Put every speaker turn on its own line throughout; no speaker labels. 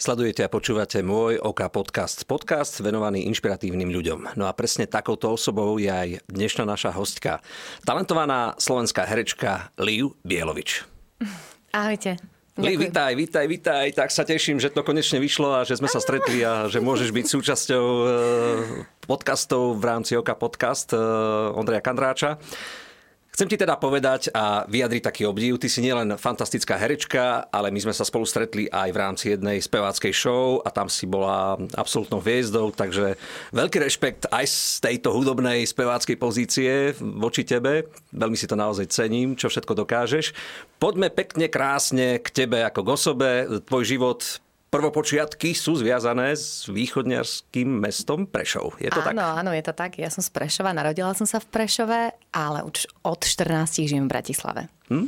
Sledujete a počúvate môj OK Podcast. Podcast venovaný inšpiratívnym ľuďom. No a presne takouto osobou je aj dnešná naša hostka. Talentovaná slovenská herečka Liu Bielovič.
Ahojte.
Li, vitaj, vitaj, vitaj. Tak sa teším, že to konečne vyšlo a že sme sa stretli a že môžeš byť súčasťou eh, podcastov v rámci OK Podcast eh, Ondreja Kandráča. Chcem ti teda povedať a vyjadriť taký obdiv. Ty si nielen fantastická herečka, ale my sme sa spolu stretli aj v rámci jednej speváckej show a tam si bola absolútnou hviezdou, takže veľký rešpekt aj z tejto hudobnej speváckej pozície voči tebe. Veľmi si to naozaj cením, čo všetko dokážeš. Poďme pekne, krásne k tebe ako k osobe. Tvoj život prvopočiatky sú zviazané s východňarským mestom Prešov. Je to
áno,
tak?
Áno, je to tak. Ja som z Prešova, narodila som sa v Prešove, ale už od 14 žijem v Bratislave. Hm?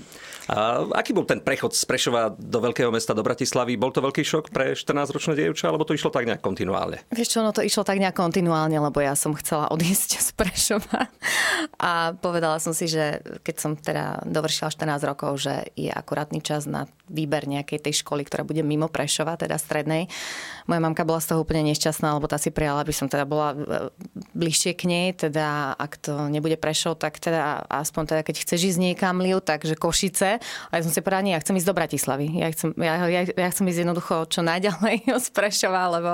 A aký bol ten prechod z Prešova do veľkého mesta do Bratislavy? Bol to veľký šok pre 14-ročné dievča, alebo to išlo tak nejak kontinuálne?
Vieš čo, no to išlo tak nejak kontinuálne, lebo ja som chcela odísť z Prešova a povedala som si, že keď som teda dovršila 14 rokov, že je akurátny čas na výber nejakej tej školy, ktorá bude mimo Prešova, teda strednej. Moja mamka bola z toho úplne nešťastná, lebo tá si prijala, aby som teda bola e, bližšie k nej, teda ak to nebude Prešov, tak teda aspoň teda keď chceš ísť niekam liu, takže že Košice. A ja som si povedala, nie, ja chcem ísť do Bratislavy. Ja chcem, ja, ja, ja chcem ísť jednoducho čo najďalej z Prešova, lebo,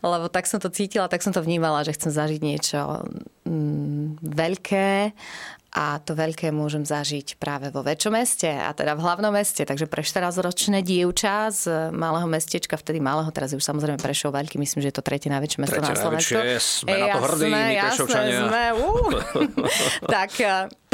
lebo tak som to cítila, tak som to vnímala, že chcem zažiť niečo mm, veľké a to veľké môžem zažiť práve vo väčšom meste a teda v hlavnom meste. Takže pre 14-ročné dievča z malého mestečka, vtedy malého, teraz už samozrejme Prešov veľký, myslím, že je to tretie najväčšie mesto
tretie
na Slovensku.
Sme na to hrdí, my
jasné, sme, uh. tak,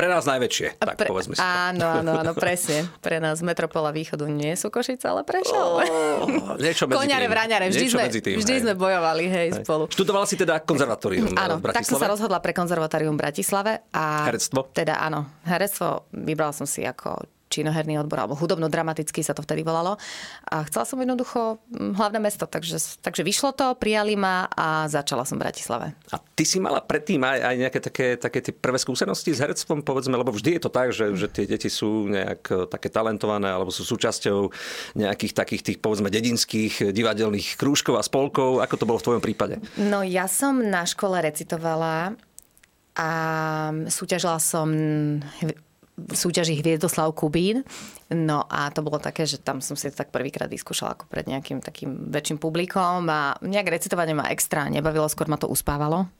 pre nás najväčšie, tak pre, povedzme si to.
Áno, áno, áno, presne. Pre nás metropola východu nie sú Košice, ale Prešov. Oh,
niečo medzi
Koňare,
tým.
vraňare, vždy, sme, tým, vždy sme bojovali, hej, hej, spolu.
Študovala si teda konzervatórium
áno,
v Bratislave?
tak som sa rozhodla pre konzervatórium v Bratislave. A
Herectvo?
Teda áno, herectvo vybrala som si ako činoherný odbor, alebo hudobno-dramatický sa to vtedy volalo. A chcela som jednoducho hlavné mesto, takže, takže vyšlo to, prijali ma a začala som v Bratislave.
A ty si mala predtým aj, aj nejaké také, také tie prvé skúsenosti s herectvom, povedzme, lebo vždy je to tak, že, že tie deti sú nejak e, také talentované, alebo sú súčasťou nejakých takých tých, povedzme, dedinských divadelných krúžkov a spolkov. Ako to bolo v tvojom prípade?
No ja som na škole recitovala a súťažila som súťaži Hviezdoslav Kubín. No a to bolo také, že tam som si to tak prvýkrát vyskúšala ako pred nejakým takým väčším publikom a nejak recitovanie ma extra nebavilo, skôr ma to uspávalo.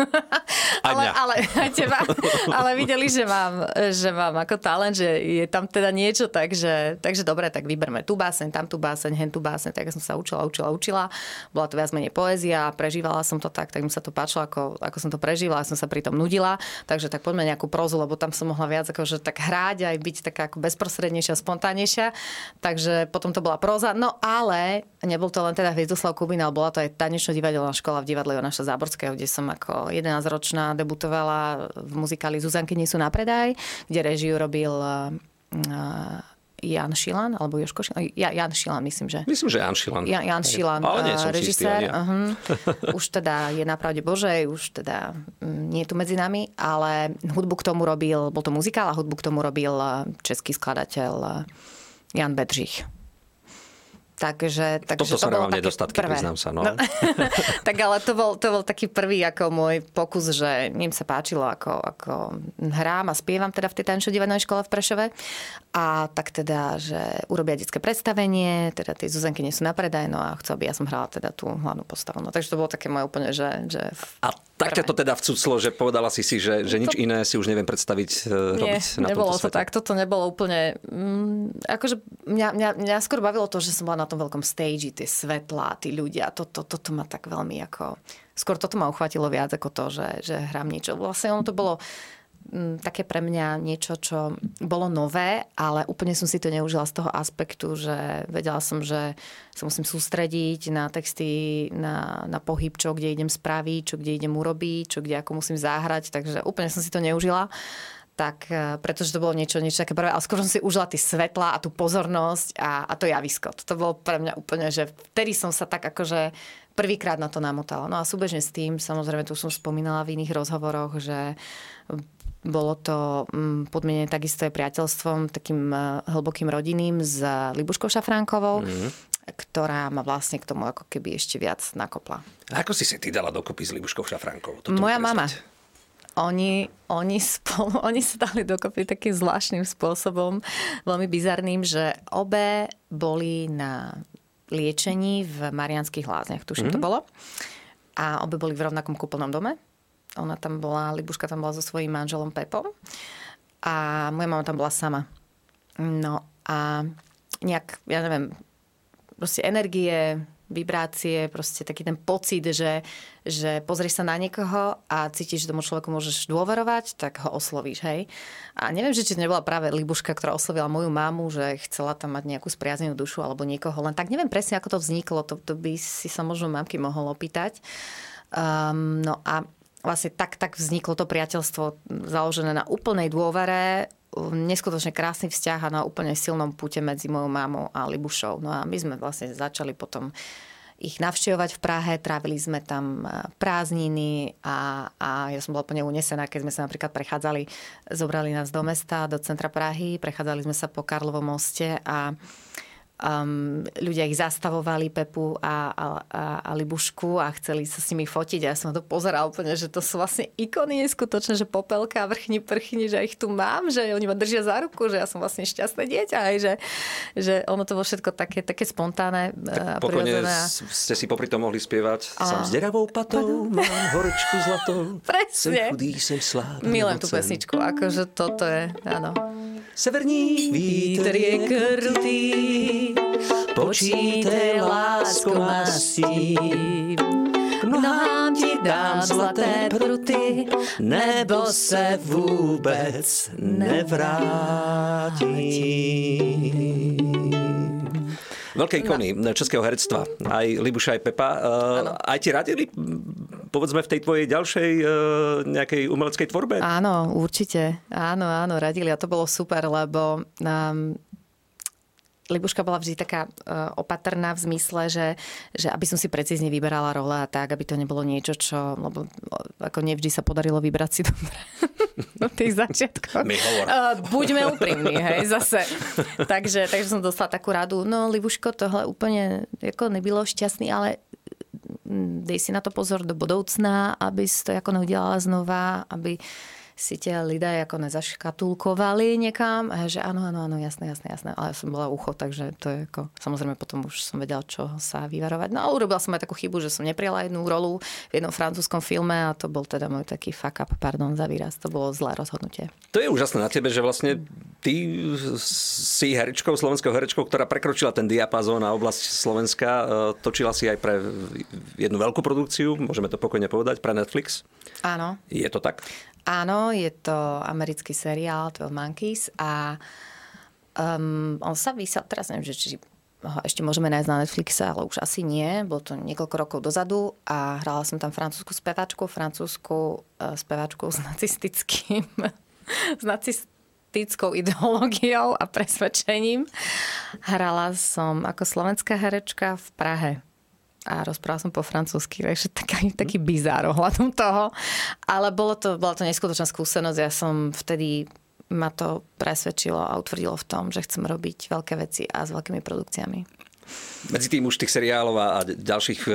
ale, ale, aj teba, ale videli, že mám, že mám ako talent, že je tam teda niečo, takže, takže dobre, tak vyberme tú báseň, tam tú báseň, hen tú báseň, tak som sa učila, učila, učila. Bola to viac menej poézia, prežívala som to tak, tak mi sa to páčilo, ako, ako som to prežívala, som sa pri tom nudila, takže tak poďme nejakú prozu, lebo tam som mohla viac akože tak hráť aj byť taká ako bezprostrednejšia spontánejšia. Takže potom to bola próza. No ale nebol to len teda Hviezdoslav Kubín, ale bola to aj tanečno-divadelná škola v divadle Jonaša Záborského, kde som ako 11-ročná debutovala v muzikáli Zuzanky nie sú na predaj, kde režiu robil uh, Jan Šilan, alebo Joško Šilan, ja, Jan Šilan, myslím, že.
Myslím, že Jan Šilan.
Ja, Jan Šilan,
Ale nie som
režisér.
Čistý, ja.
uh-huh. Už teda je na pravde Božej, už teda mm, nie je tu medzi nami, ale hudbu k tomu robil, bol to muzikál a hudbu k tomu robil český skladateľ Jan Bedřich. Takže, takže
Toto
to bolo
nedostatky,
prvé.
priznám sa. No. no.
tak ale to bol, to bol taký prvý ako môj pokus, že mým sa páčilo, ako, ako hrám a spievam teda v tej tančnej divadelnej škole v Prešove. A tak teda, že urobia detské predstavenie, teda tie Zuzanky nie sú na predaj, no a chcú, aby ja som hrala teda tú hlavnú postavu. No, takže to bolo také moje úplne, že... že
a tak ťa to teda vcuclo, že povedala si si, že, že nič to... iné si už neviem predstaviť uh,
Nie,
robiť na
nebolo to tak. Toto nebolo úplne... Mm, akože mňa, mňa, mňa skôr bavilo to, že som bola na tom veľkom stage, tie svetlá, tí ľudia. Toto, toto ma tak veľmi ako... Skôr toto ma uchvátilo viac ako to, že, že hrám niečo. Vlastne ono to bolo také pre mňa niečo, čo bolo nové, ale úplne som si to neužila z toho aspektu, že vedela som, že sa musím sústrediť na texty, na, na pohyb, čo kde idem spraviť, čo kde idem urobiť, čo kde ako musím zahrať, takže úplne som si to neužila tak e, pretože to bolo niečo, niečo také prvé, ale skôr som si užila tie svetla a tú pozornosť a, a to javisko. To bolo pre mňa úplne, že vtedy som sa tak akože prvýkrát na to namotala. No a súbežne s tým, samozrejme, tu som spomínala v iných rozhovoroch, že bolo to mm, podmienené takisto aj priateľstvom, takým e, hlbokým rodinným s Libuškou Šafránkovou. Mm. ktorá ma vlastne k tomu ako keby ešte viac nakopla.
A ako si si ty dala dokopy s Libuškou Šafránkou? Toto
Moja mama. Oni, oni, spolu, oni sa dali dokopy takým zvláštnym spôsobom, veľmi bizarným, že obe boli na liečení v Marianských lázniach, tuším mm. to bolo. A obe boli v rovnakom kúpeľnom dome. Ona tam bola, Libuška tam bola so svojím manželom Pepom. A moja mama tam bola sama. No a nejak, ja neviem, proste energie, vibrácie, proste taký ten pocit, že, že pozrieš sa na niekoho a cítiš, že tomu človeku môžeš dôverovať, tak ho oslovíš, hej. A neviem, že či to nebola práve Libuška, ktorá oslovila moju mamu, že chcela tam mať nejakú spriaznenú dušu alebo niekoho, len tak neviem presne, ako to vzniklo, to, to by si sa možno mamky mohol opýtať. Um, no a vlastne tak, tak vzniklo to priateľstvo založené na úplnej dôvere, neskutočne krásny vzťah a na úplne silnom pute medzi mojou mámou a Libušou. No a my sme vlastne začali potom ich navštevovať v Prahe, trávili sme tam e, prázdniny a, a ja som bola úplne unesená, keď sme sa napríklad prechádzali, zobrali nás do mesta, do centra Prahy, prechádzali sme sa po Karlovom moste a um, ľudia ich zastavovali, Pepu a, a, a, a Libušku a chceli sa s nimi fotiť a ja som to pozeral úplne, že to sú vlastne ikony neskutočné, že popelka, vrchni, prchni, že ich tu mám, že oni ma držia za ruku, že ja som vlastne šťastné dieťa aj že, že ono to bolo všetko také, také spontánne
tak a pokojne ste si popri tom mohli spievať a... Som s deravou patou, mám horečku zlatou.
Presne.
Som chudý, som slab.
Milujem tú pesničku, akože toto je, áno.
Severní vítr je krutý, počítej lásko mastí. K nohám ti dám zlaté pruty, nebo se vůbec nevrátí. Veľké ikony no. českého herectva. Aj Libuša, aj Pepa. Uh, aj ti radili, povedzme, v tej tvojej ďalšej uh, nejakej umeleckej tvorbe?
Áno, určite. Áno, áno, radili a to bolo super, lebo um, Libuška bola vždy taká uh, opatrná v zmysle, že, že aby som si precízne vyberala role a tak, aby to nebolo niečo, čo, lebo ako nevždy sa podarilo vybrať si dobre v tých začiatkoch. Uh, buďme úprimní, hej, zase. takže, takže som dostala takú radu, no Libuško, tohle úplne ako nebylo šťastný, ale dej si na to pozor do budoucna, aby si to ako neudělala znova, aby si tie lidé ako nezaškatulkovali niekam, a že áno, áno, áno, jasné, jasné, jasné, ale ja som bola ucho, takže to je ako, samozrejme potom už som vedela, čo sa vyvarovať. No a urobila som aj takú chybu, že som neprijala jednu rolu v jednom francúzskom filme a to bol teda môj taký fuck up, pardon za výraz, to bolo zlé rozhodnutie.
To je úžasné na tebe, že vlastne ty si herečkou, slovenskou herečkou, ktorá prekročila ten diapazón na oblasť Slovenska, e, točila si aj pre jednu veľkú produkciu, môžeme to pokojne povedať, pre Netflix.
Áno.
Je to tak?
Áno, je to americký seriál 12 Monkeys a um, on sa vysel, teraz neviem, že či ho ešte môžeme nájsť na Netflixe, ale už asi nie. Bolo to niekoľko rokov dozadu a hrala som tam francúzsku spevačku, francúzsku uh, spevačku s nacistickým s nacistickou ideológiou a presvedčením. Hrala som ako slovenská herečka v Prahe a rozprávala som po francúzsky, takže taký, taký bizár ohľadom toho. Ale bolo to, bola to neskutočná skúsenosť. Ja som vtedy ma to presvedčilo a utvrdilo v tom, že chcem robiť veľké veci a s veľkými produkciami.
Medzi tým už tých seriálov a ďalších e,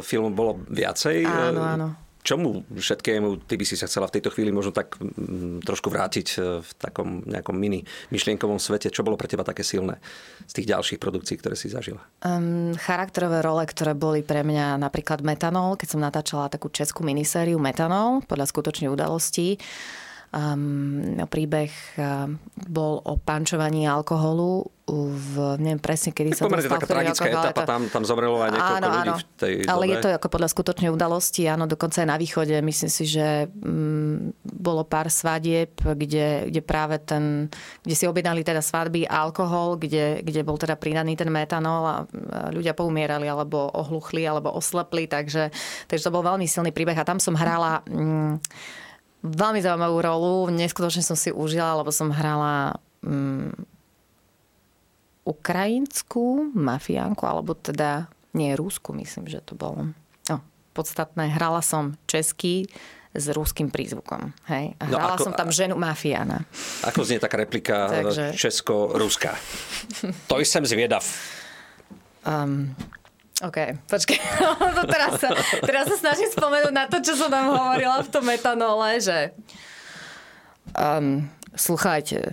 filmov bolo viacej.
Áno, áno
čomu všetkému ty by si sa chcela v tejto chvíli možno tak mm, trošku vrátiť e, v takom nejakom mini myšlienkovom svete? Čo bolo pre teba také silné z tých ďalších produkcií, ktoré si zažila? Um,
charakterové role, ktoré boli pre mňa napríklad Metanol, keď som natáčala takú českú minisériu Metanol podľa skutočných udalostí. Um, príbeh bol o pančovaní alkoholu v, neviem presne, kedy
tak sa to stalo. taká tragická rokov, etapa, to... tam, tam zomrelo aj niekoľko áno, ľudí áno. v tej
Ale
dobe.
je to ako podľa skutočnej udalosti, áno, dokonca aj na východe. Myslím si, že mm, bolo pár svadieb, kde, kde práve ten, kde si objednali teda svadby alkohol, kde, kde bol teda pridaný ten metanol a ľudia poumierali, alebo ohluchli, alebo oslepli, takže, takže to bol veľmi silný príbeh a tam som hrala mm, veľmi zaujímavú rolu, neskutočne som si užila, lebo som hrala mm, ukrajinskú mafiánku, alebo teda nie rúsku, myslím, že to bolo. No, podstatné, hrala som český s rúským prízvukom. Hej? A no hrala no ako, som tam ženu mafiána.
Ako znie taká replika Takže... česko-ruská? to som zvědav.
Um, OK, počkej. to teraz, sa, teraz sa snažím spomenúť na to, čo som tam hovorila v tom metanole, že um, sluchajte,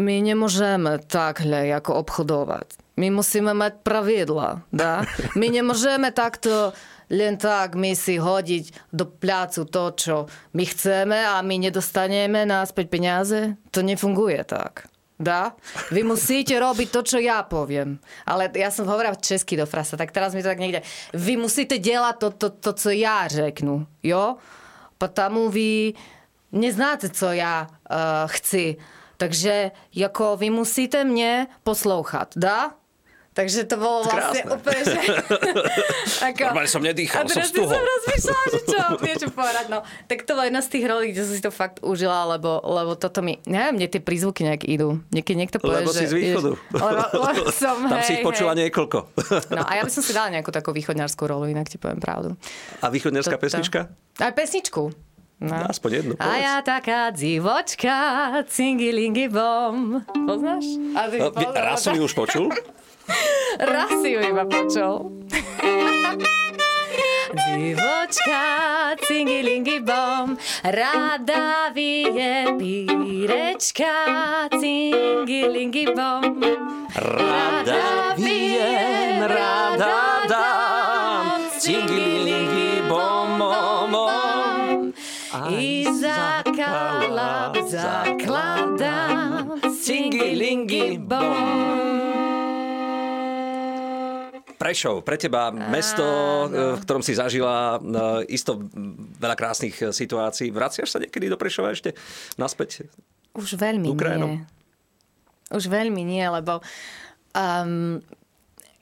my nemôžeme takhle ako obchodovať. My musíme mať pravidla, da? My nemôžeme takto len tak my si hodiť do pľacu to, čo my chceme a my nedostaneme náspäť peniaze. To nefunguje tak Dá? Vy musíte robiť to, čo ja poviem. Ale ja som hovorila česky do frasa, tak teraz mi to tak niekde. Vy musíte dělat to, to, to co já řeknu. Jo? Потому vy neznáte, co já uh, chci. Takže jako vy musíte mě poslouchat, dá? Takže to bolo vlastne
Krásne.
úplne, že... ako,
Normálne som nedýchal,
a
som
teraz
stuhol.
som rozmýšľala, že čo, vieš čo povedať. No, tak to bola jedna z tých rolí, kde som si to fakt užila, lebo, lebo toto mi, neviem, mne tie prízvuky nejak idú. Niekedy niekto povie,
Lebo
že...
si z východu.
Lebo, lebo som,
Tam si
hej,
ich počula
hej.
niekoľko.
No a ja by som si dala nejakú takú východňarskú rolu, inak ti poviem pravdu.
A východňarská
Toto.
pesnička?
Aj pesničku. No.
Aspoň jednu,
A
povedz.
ja taká divočka, cingilingi bom. Poznáš? A ty
No,
poznáš?
Raz som ju už počul.
Raz si ju iba počul. Divočka, cingilingi bom, rada vije pírečka, cingilingi bom.
Rada viem, rada dám, cingilingi bom, bom, bom.
I zakala, zakladám, cingilingi bom.
Prešov, pre teba mesto, v ktorom si zažila e, isto veľa krásnych e, situácií. Vraciaš sa niekedy do Prešova ešte naspäť?
Už veľmi nie. Už veľmi nie, lebo um,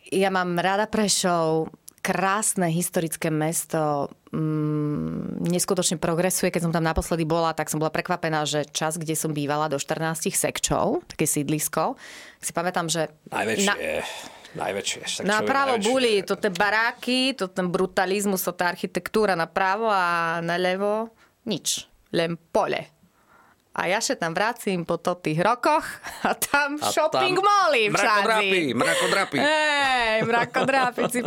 ja mám rada Prešov, krásne historické mesto, um, neskutočne progresuje. Keď som tam naposledy bola, tak som bola prekvapená, že čas, kde som bývala do 14 sekčov, také sídlisko, si pamätám, že...
Najväčšie.
Na,
najväčšie. Tak
Napravo
najväčšie?
boli to tie baráky, to ten brutalizmus, to tá architektúra napravo a nalevo nič, len pole. A ja sa tam vracím po to tých rokoch a tam
A
shopping
tam
molly
Mrakodrapy, mrakodrapy.
Hej, mrakodrapy si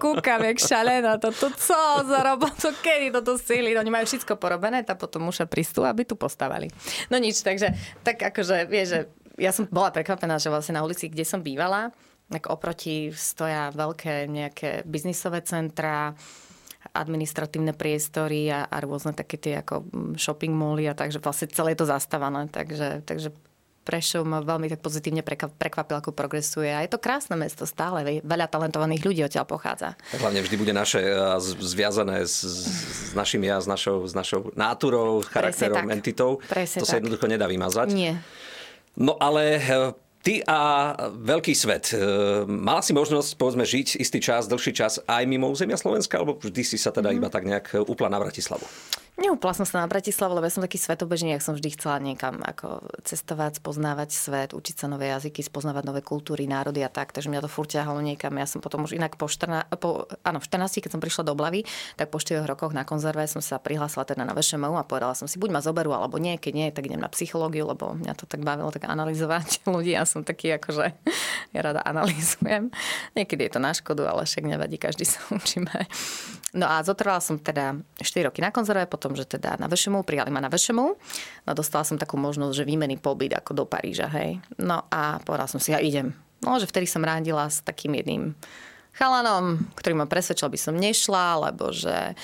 kúkam, jak šalená, toto co za robotu, kedy toto stihli, no oni majú všetko porobené, tak potom musia prísť tu, aby tu postavali. No nič, takže, tak akože, vieš, že ja som bola prekvapená, že vlastne na ulici, kde som bývala, tak oproti stoja veľké nejaké biznisové centra, administratívne priestory a, a rôzne také tie ako mm, shopping molly a takže vlastne celé je to zastávané. Takže, takže Prešov ma veľmi tak pozitívne prekvapil, ako progresuje. A je to krásne mesto stále. ve- Veľa talentovaných ľudí odtiaľ pochádza.
Tak hlavne vždy bude naše a, zviazané s, s našim ja, s našou, s našou náturou, charakterom,
tak.
entitou.
Presne
to sa
tak.
jednoducho nedá vymazať.
Nie.
No ale e, ty a veľký svet. e, Mala si možnosť, povedzme, žiť istý čas, dlhší čas aj mimo územia Slovenska, alebo vždy si sa teda iba tak nejak upla na Bratislavu?
Neupla som sa na Bratislavu, lebo ja som taký svetobežný, jak som vždy chcela niekam ako cestovať, spoznávať svet, učiť sa nové jazyky, spoznávať nové kultúry, národy a tak. Takže mňa to furt ťahalo niekam. Ja som potom už inak po, 14, po, áno, v 14, keď som prišla do Blavy, tak po 4 rokoch na konzerve som sa prihlásila teda na VŠMU a povedala som si, buď ma zoberú, alebo nie, keď nie, tak idem na psychológiu, lebo mňa to tak bavilo tak analyzovať ľudí. Ja som taký akože, ja rada analýzujem. Niekedy je to na škodu, ale však nevadí, každý sa učíme. No a zotrvala som teda 4 roky na konzerve, potom, že teda na VŠMU, prijali ma na VŠMU. No dostala som takú možnosť, že výmený pobyt ako do Paríža, hej. No a povedala som si, ja idem. No, že vtedy som rádila s takým jedným chalanom, ktorý ma presvedčil, aby som nešla, lebo že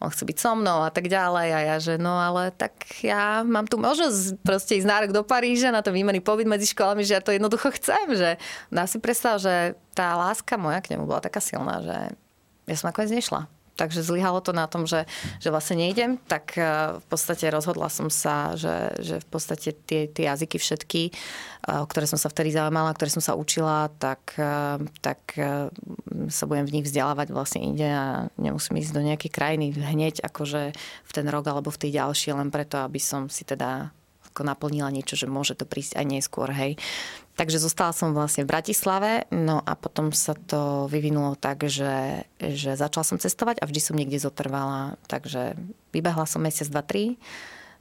on chce byť so mnou a tak ďalej. A ja, že no ale tak ja mám tu možnosť proste ísť na rok do Paríža, na to výmenný pobyt medzi školami, že ja to jednoducho chcem. Že dá si predstav, že tá láska moja k nemu bola taká silná, že ja som nakoniec nešla. Takže zlyhalo to na tom, že, že vlastne nejdem, tak eh, v podstate rozhodla som sa, že, že v podstate tie, tie jazyky všetky, eh, o ktoré som sa vtedy zaujímala, ktoré som sa učila, tak, eh, tak sa budem v nich vzdelávať vlastne inde a nemusím ísť do nejakej krajiny hneď akože v ten rok alebo v tej ďalšie, len preto, aby som si teda ako naplnila niečo, že môže to prísť aj neskôr, hej. Takže zostala som vlastne v Bratislave, no a potom sa to vyvinulo tak, že, že začala som cestovať a vždy som niekde zotrvala. Takže vybehla som mesiac, dva, tri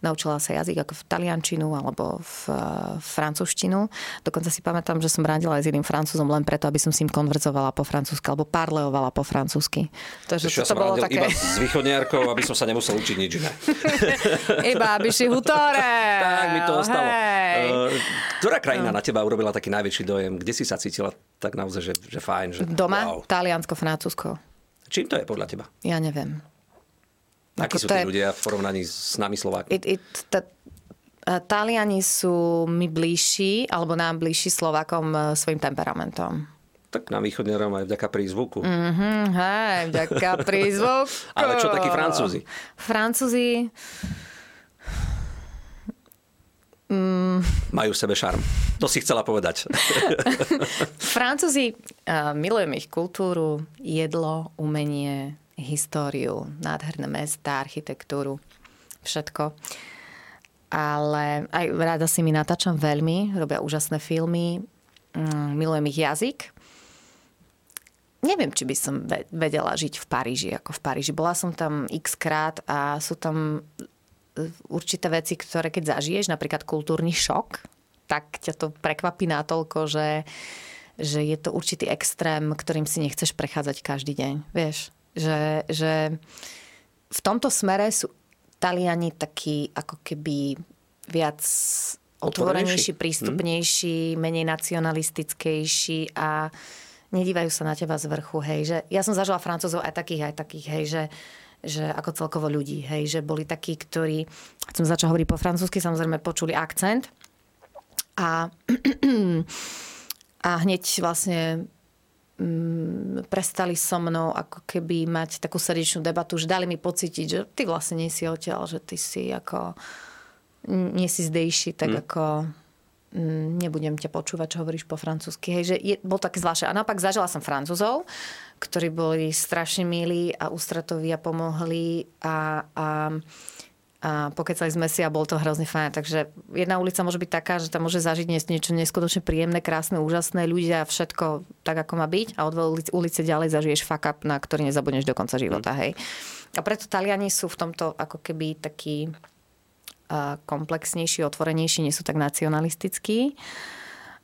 naučila sa jazyk ako v taliančinu alebo v, uh, francúzštinu. Dokonca si pamätám, že som radila aj s jedným francúzom len preto, aby som s ním konverzovala po francúzsky alebo parleovala po francúzsky.
Takže to, ja to bolo také... iba s východniarkou, aby som sa nemusel učiť nič iné.
iba aby si hutore.
tak mi to ostalo. Uh, ktorá krajina no. na teba urobila taký najväčší dojem? Kde si sa cítila tak naozaj, že, že fajn? Že,
Doma?
Wow.
Taliansko, Francúzsko.
Čím to je podľa teba?
Ja neviem.
Akí sú tí je... ľudia v porovnaní s nami Slovákmi? It, it,
ta, Taliani sú mi bližší, alebo nám bližší Slovákom e, svojim temperamentom.
Tak na východňarom aj vďaka prízvuku.
Mm-hmm, hej, vďaka prízvuku.
Ale čo takí Francúzi?
Francúzi...
Mm. Majú v sebe šarm. To si chcela povedať.
Francúzi, uh, milujem ich kultúru, jedlo, umenie, históriu, nádherné mesta, architektúru, všetko. Ale aj rada si mi natáčam veľmi, robia úžasné filmy, mm, milujem ich jazyk. Neviem, či by som vedela žiť v Paríži ako v Paríži. Bola som tam x krát a sú tam e, určité veci, ktoré keď zažiješ, napríklad kultúrny šok, tak ťa to prekvapí natoľko, že, že je to určitý extrém, ktorým si nechceš prechádzať každý deň. Vieš? Že, že v tomto smere sú Taliani takí ako keby viac otvorenejší, prístupnejší, hmm. menej nacionalistickejší a nedívajú sa na teba z vrchu, hej, že ja som zažila Francúzov aj takých, aj takých, hej, že že ako celkovo ľudí, hej, že boli takí, ktorí, som začala hovoriť po francúzsky, samozrejme počuli akcent a, a hneď vlastne prestali so mnou ako keby mať takú srdečnú debatu, že dali mi pocítiť, že ty vlastne nie si odtiaľ, že ty si ako nie si zdejší, tak mm. ako mm, nebudem ťa počúvať, čo hovoríš po francúzsky. Hej, že je, bol také zvláštne. A naopak zažila som francúzov, ktorí boli strašne milí a ústretoví a pomohli a, a a pokecali sme si a bol to hrozne fajn. Takže jedna ulica môže byť taká, že tam môže zažiť niečo neskutočne príjemné, krásne, úžasné, ľudia, všetko tak, ako má byť a od ulice ďalej zažiješ fuck up, na ktorý nezabudneš do konca života. Mm. Hej. A preto Taliani sú v tomto ako keby takí komplexnejší, otvorenejší, nie sú tak nacionalistickí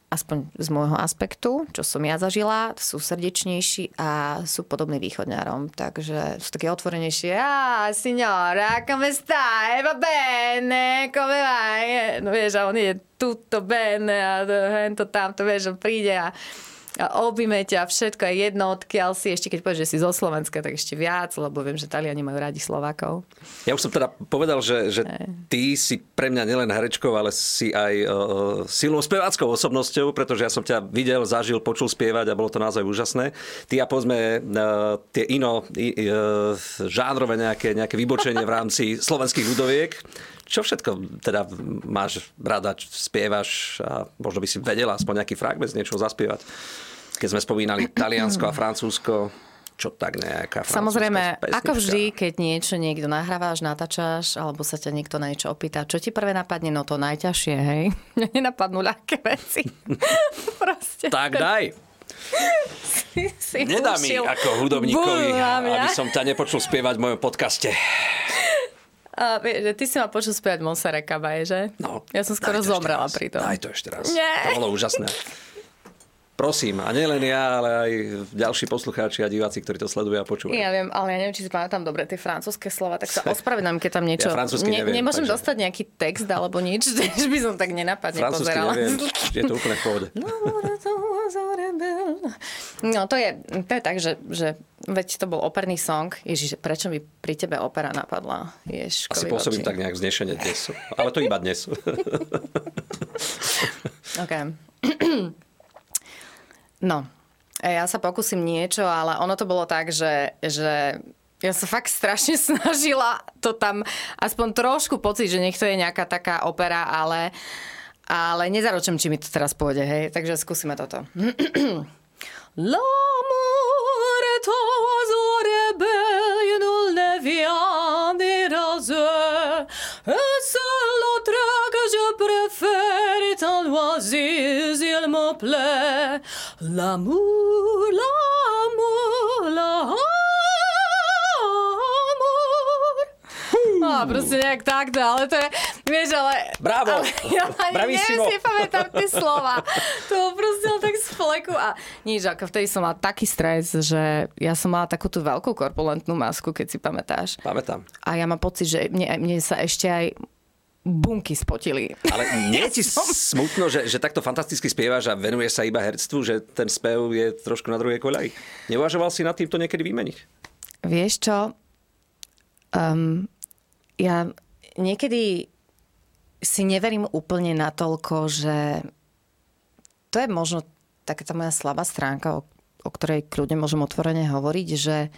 aspoň z môjho aspektu, čo som ja zažila, sú srdečnejší a sú podobní východňarom. Takže sú také otvorenejšie. Ah, signora, come stai? Va bene, come vai? No vieš, a on je tutto bene a to tamto, vieš, on príde a a objme ťa, všetko je jedno, odkiaľ si, ešte keď povieš, že si zo Slovenska, tak ešte viac, lebo viem, že Taliani majú radi Slovákov.
Ja už som teda povedal, že, že ty si pre mňa nielen herečkou, ale si aj uh, silnou speváckou osobnosťou, pretože ja som ťa videl, zažil, počul spievať a bolo to naozaj úžasné. Ty a povedzme uh, tie ino uh, žánrové nejaké, nejaké vybočenie v rámci slovenských ľudoviek. Čo všetko teda máš rada, spievaš a možno by si vedela aspoň nejaký fragment z niečoho zaspievať? Keď sme spomínali Taliansko a Francúzsko, čo tak nejaká
Samozrejme,
pesnička.
ako vždy, keď niečo niekto nahrávaš, natáčaš, alebo sa ťa niekto na niečo opýta, čo ti prvé napadne? No to najťažšie, hej? Mne nenapadnú ľahké veci. Proste.
Tak daj. Si, si Nedá mi ako hudobníkovi, aby som ťa nepočul spievať v mojom podcaste.
A, ty si ma počul spievať Monsere Kabaje, že?
No.
Ja som skoro zomrela pri tom.
Daj to ešte raz. Nie. To bolo úžasné. Prosím, a nielen ja, ale aj ďalší poslucháči a diváci, ktorí to sledujú a počúvajú.
Ja viem, ale ja neviem, či si pamätám dobre tie francúzske slova, tak sa ospravedlňujem, keď tam niečo...
Ja ne, neviem,
nemôžem takže... dostať nejaký text alebo nič, že by som tak nenapadne francúzsky pozerala.
neviem, je to úplne v pohode.
No to je, to je tak, že, že veď to bol operný song. Ježiš, prečo mi pri tebe opera napadla? Ježiš,
Asi pôsobím tak nejak vznešene dnes. Ale to iba dnes.
OK. No, e, ja sa pokúsim niečo, ale ono to bolo tak, že, že ja sa fakt strašne snažila to tam aspoň trošku pocit, že nech to je nejaká taká opera, ale, ale nezaručím, či mi to teraz pôjde, hej. Takže skúsime toto. L'amour est oiseau rebelle, nous ne vient des Et seul l'autre que je préfère est un oasis, il me plaît. L'amour, l'amour, l'amour. A proste nejak takto, ale to je, Vieš, ale...
Bravo!
Ale ja ani
Bravissimo.
neviem si pamätám tie slova. To proste tak z fleku. A nič, ako vtedy som mala taký stres, že ja som mala takú tú veľkú korpulentnú masku, keď si pamätáš.
Pamätám.
A ja mám pocit, že mne, mne sa ešte aj bunky spotili.
Ale nie je ti smutno, že, že takto fantasticky spievaš a venuješ sa iba herctvu, že ten spev je trošku na druhej koľaji? Neuvažoval si nad tým to niekedy vymeniť?
Vieš čo? Um, ja niekedy si neverím úplne natoľko, že to je možno taká tá moja slabá stránka, o, o ktorej kľudne môžem otvorene hovoriť, že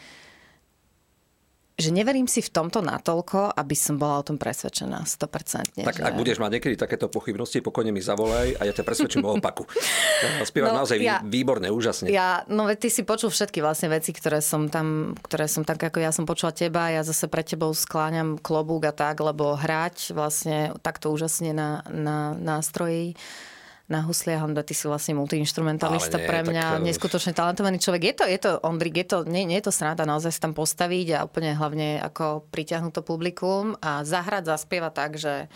že neverím si v tomto natoľko, aby som bola o tom presvedčená 100%.
Tak
že...
ak budeš mať niekedy takéto pochybnosti, pokojne mi zavolaj a ja ťa presvedčím o opaku. Spievaš
No,
naozaj
ja-
výborne, úžasne.
Ja, no veď ty si počul všetky vlastne veci, ktoré som tam, ktoré som tak ako ja som počula teba, ja zase pre tebou skláňam klobúk a tak, lebo hrať vlastne takto úžasne na, na nástroji na husliach, Honda, ty si vlastne multiinstrumentalista
nie,
pre
tak,
mňa,
eh,
neskutočne talentovaný človek. Je to, je to, Ondrik, je to, nie, nie je to sranda naozaj sa tam postaviť a úplne hlavne ako pritiahnuť to publikum a zahrať, zaspievať tak, že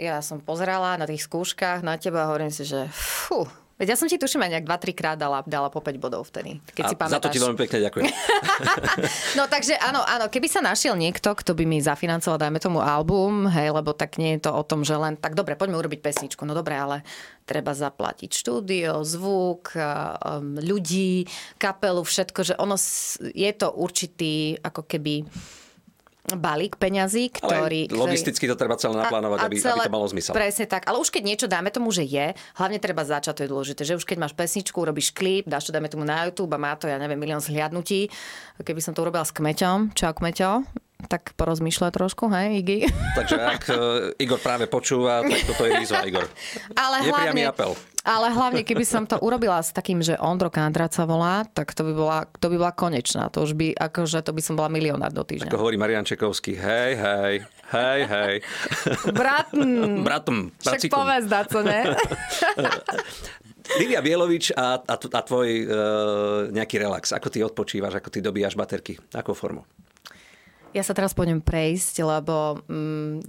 ja som pozerala na tých skúškach na teba a hovorím si, že fú, Veď ja som ti tuším aj nejak 2-3 krát dala, dala po 5 bodov vtedy, keď si
a za to
pamätáš.
ti veľmi pekne ďakujem.
No takže áno, áno, keby sa našiel niekto, kto by mi zafinancoval, dajme tomu album, hej, lebo tak nie je to o tom, že len, tak dobre, poďme urobiť pesničku, no dobre, ale treba zaplatiť štúdio, zvuk, um, ľudí, kapelu, všetko, že ono je to určitý ako keby balík peňazí, ktorý...
Ale logisticky to treba celé naplánovať, aby, aby to malo zmysel.
Presne tak. Ale už keď niečo dáme tomu, že je, hlavne treba začať, to je dôležité, že už keď máš pesničku, robíš klip, dáš to dáme tomu na YouTube a má to, ja neviem, milión zhliadnutí. Keby som to urobila s kmeťom, čau kmeťo, tak porozmýšľa trošku, hej, Iggy.
Takže ak uh, Igor práve počúva, tak toto je výzva, Igor.
Ale hlavne,
apel.
ale hlavne, keby som to urobila s takým, že Ondro Kandrat sa volá, tak to by bola, to by bola konečná. To už by, akože to by som bola milionár do týždňa.
Ako hovorí Marian Čekovský, hej, hej, hej, hej.
Brat,
Bratom,
však povedz, co, ne?
Livia Bielovič a, a, a tvoj uh, nejaký relax. Ako ty odpočívaš, ako ty dobíjaš baterky? Akou formou?
Ja sa teraz pôjdem prejsť, lebo mm,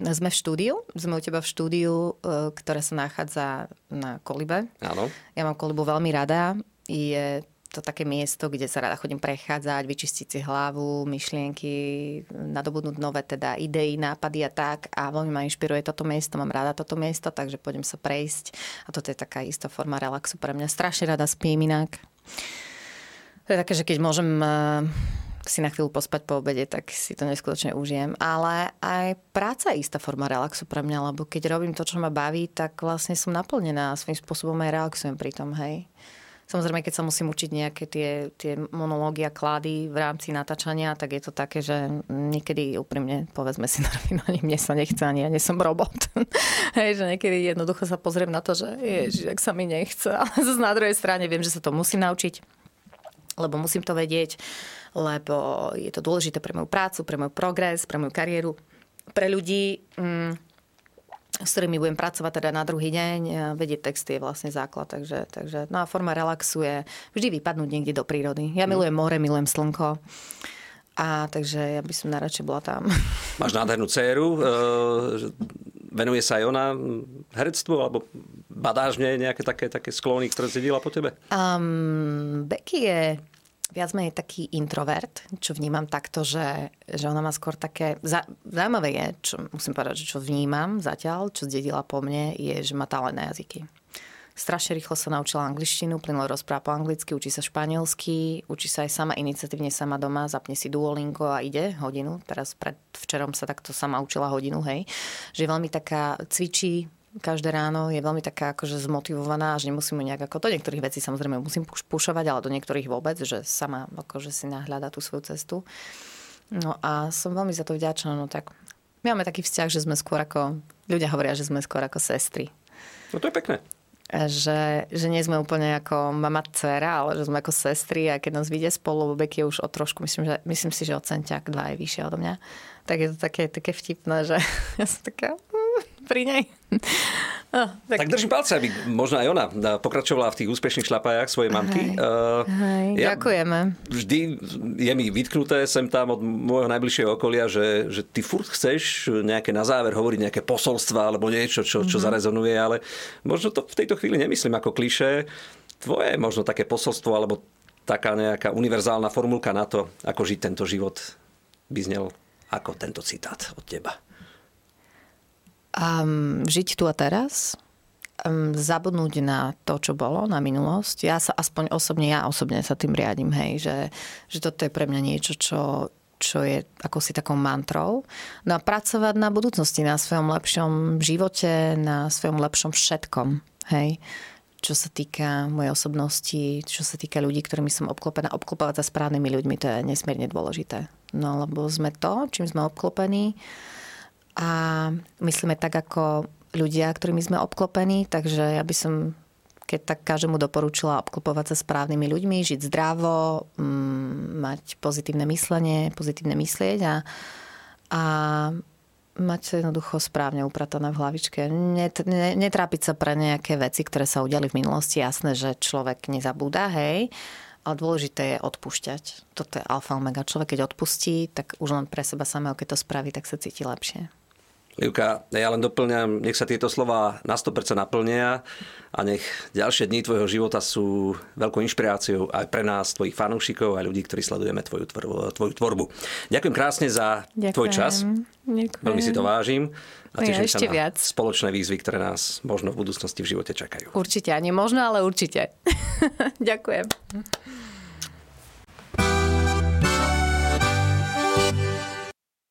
sme v štúdiu, sme u teba v štúdiu, e, ktoré sa nachádza na Kolibe.
Áno.
Ja mám Kolibu veľmi rada. Je to také miesto, kde sa rada chodím prechádzať, vyčistiť si hlavu, myšlienky, nadobudnúť nové teda idei, nápady a tak. A veľmi ma inšpiruje toto miesto, mám rada toto miesto, takže pôjdem sa prejsť. A toto je taká istá forma relaxu pre mňa. Strašne rada spím inak. To je také, že keď môžem eh, si na chvíľu pospať po obede, tak si to neskutočne užijem. Ale aj práca je istá forma relaxu pre mňa, lebo keď robím to, čo ma baví, tak vlastne som naplnená a svojím spôsobom aj relaxujem pri tom, hej. Samozrejme, keď sa musím učiť nejaké tie, tie monológy a klády v rámci natáčania, tak je to také, že niekedy úprimne, povedzme si na rovinu, ani mne sa nechce, ani ja nie som robot. Hej, že niekedy jednoducho sa pozriem na to, že ježiš, ak sa mi nechce. Ale zase na druhej strane viem, že sa to musím naučiť lebo musím to vedieť, lebo je to dôležité pre moju prácu, pre môj progres, pre moju kariéru, pre ľudí, mm, s ktorými budem pracovať teda na druhý deň. Vedieť texty je vlastne základ, takže, takže no a forma relaxu je vždy vypadnúť niekde do prírody. Ja milujem more, milujem slnko. A takže ja by som najradšej bola tam.
Máš nádhernú dceru, uh, venuje sa aj ona herectvu, alebo badáš v nej nejaké také, také sklony, ktoré zjedila po tebe?
Um, Becky je viac menej taký introvert, čo vnímam takto, že, že ona má skôr také... Za, zaujímavé je, čo musím povedať, že čo vnímam zatiaľ, čo zdedila po mne, je, že má talent na jazyky. Strašne rýchlo sa naučila angličtinu, plynulo rozpráva po anglicky, učí sa španielsky, učí sa aj sama iniciatívne sama doma, zapne si Duolingo a ide hodinu. Teraz pred včerom sa takto sama učila hodinu, hej. Že je veľmi taká, cvičí každé ráno, je veľmi taká akože zmotivovaná, že nemusím ju nejak ako do niektorých vecí samozrejme musím puš- pušovať, ale do niektorých vôbec, že sama akože si nahľada tú svoju cestu. No a som veľmi za to vďačná, no tak my máme taký vzťah, že sme skôr ako, ľudia hovoria, že sme skôr ako sestry
No to je pekné.
že, že nie sme úplne ako mama dcera, ale že sme ako sestry a keď nás vidie spolu, Beky je už o trošku, myslím, že, myslím si, že o centiak dva je vyššie odo mňa, tak je to také, také vtipné, že ja som taká pri nej.
Oh, tak... tak držím palce, aby možno aj ona pokračovala v tých úspešných šlapajách svojej mamky.
Hej, uh, hej, ja, ďakujeme.
Vždy je mi vytknuté sem tam od môjho najbližšieho okolia, že, že ty furt chceš nejaké na záver hovoriť nejaké posolstva alebo niečo, čo, čo mm-hmm. zarezonuje, ale možno to v tejto chvíli nemyslím ako kliše. Tvoje možno také posolstvo alebo taká nejaká univerzálna formulka na to, ako žiť tento život by znel ako tento citát od teba.
Um, žiť tu a teraz, um, zabudnúť na to, čo bolo, na minulosť. Ja sa aspoň osobne, ja osobne sa tým riadím, hej, že, že toto je pre mňa niečo, čo, čo je ako si takou mantrou. No a pracovať na budúcnosti, na svojom lepšom živote, na svojom lepšom všetkom, hej čo sa týka mojej osobnosti, čo sa týka ľudí, ktorými som obklopená. Obklopovať sa správnymi ľuďmi, to je nesmierne dôležité. No lebo sme to, čím sme obklopení a myslíme tak ako ľudia, ktorými sme obklopení, takže ja by som keď tak každému doporučila obklopovať sa správnymi ľuďmi, žiť zdravo, mm, mať pozitívne myslenie, pozitívne myslieť a, a mať sa jednoducho správne upratané v hlavičke. Net, ne, netrápiť sa pre nejaké veci, ktoré sa udiali v minulosti. Jasné, že človek nezabúda, hej, ale dôležité je odpúšťať. Toto je alfa omega. Človek, keď odpustí, tak už len pre seba samého, keď to spraví, tak sa cíti lepšie.
Livka, ja len doplňam, nech sa tieto slova na 100% naplnia a nech ďalšie dni tvojho života sú veľkou inšpiráciou aj pre nás, tvojich fanúšikov a ľudí, ktorí sledujeme tvoju, tvoju tvorbu. Ďakujem krásne za Ďakujem. tvoj čas. Ďakujem. Veľmi si to vážim. A teším ja, sa na viac. spoločné výzvy, ktoré nás možno v budúcnosti v živote čakajú.
Určite, ani možno, ale určite. Ďakujem.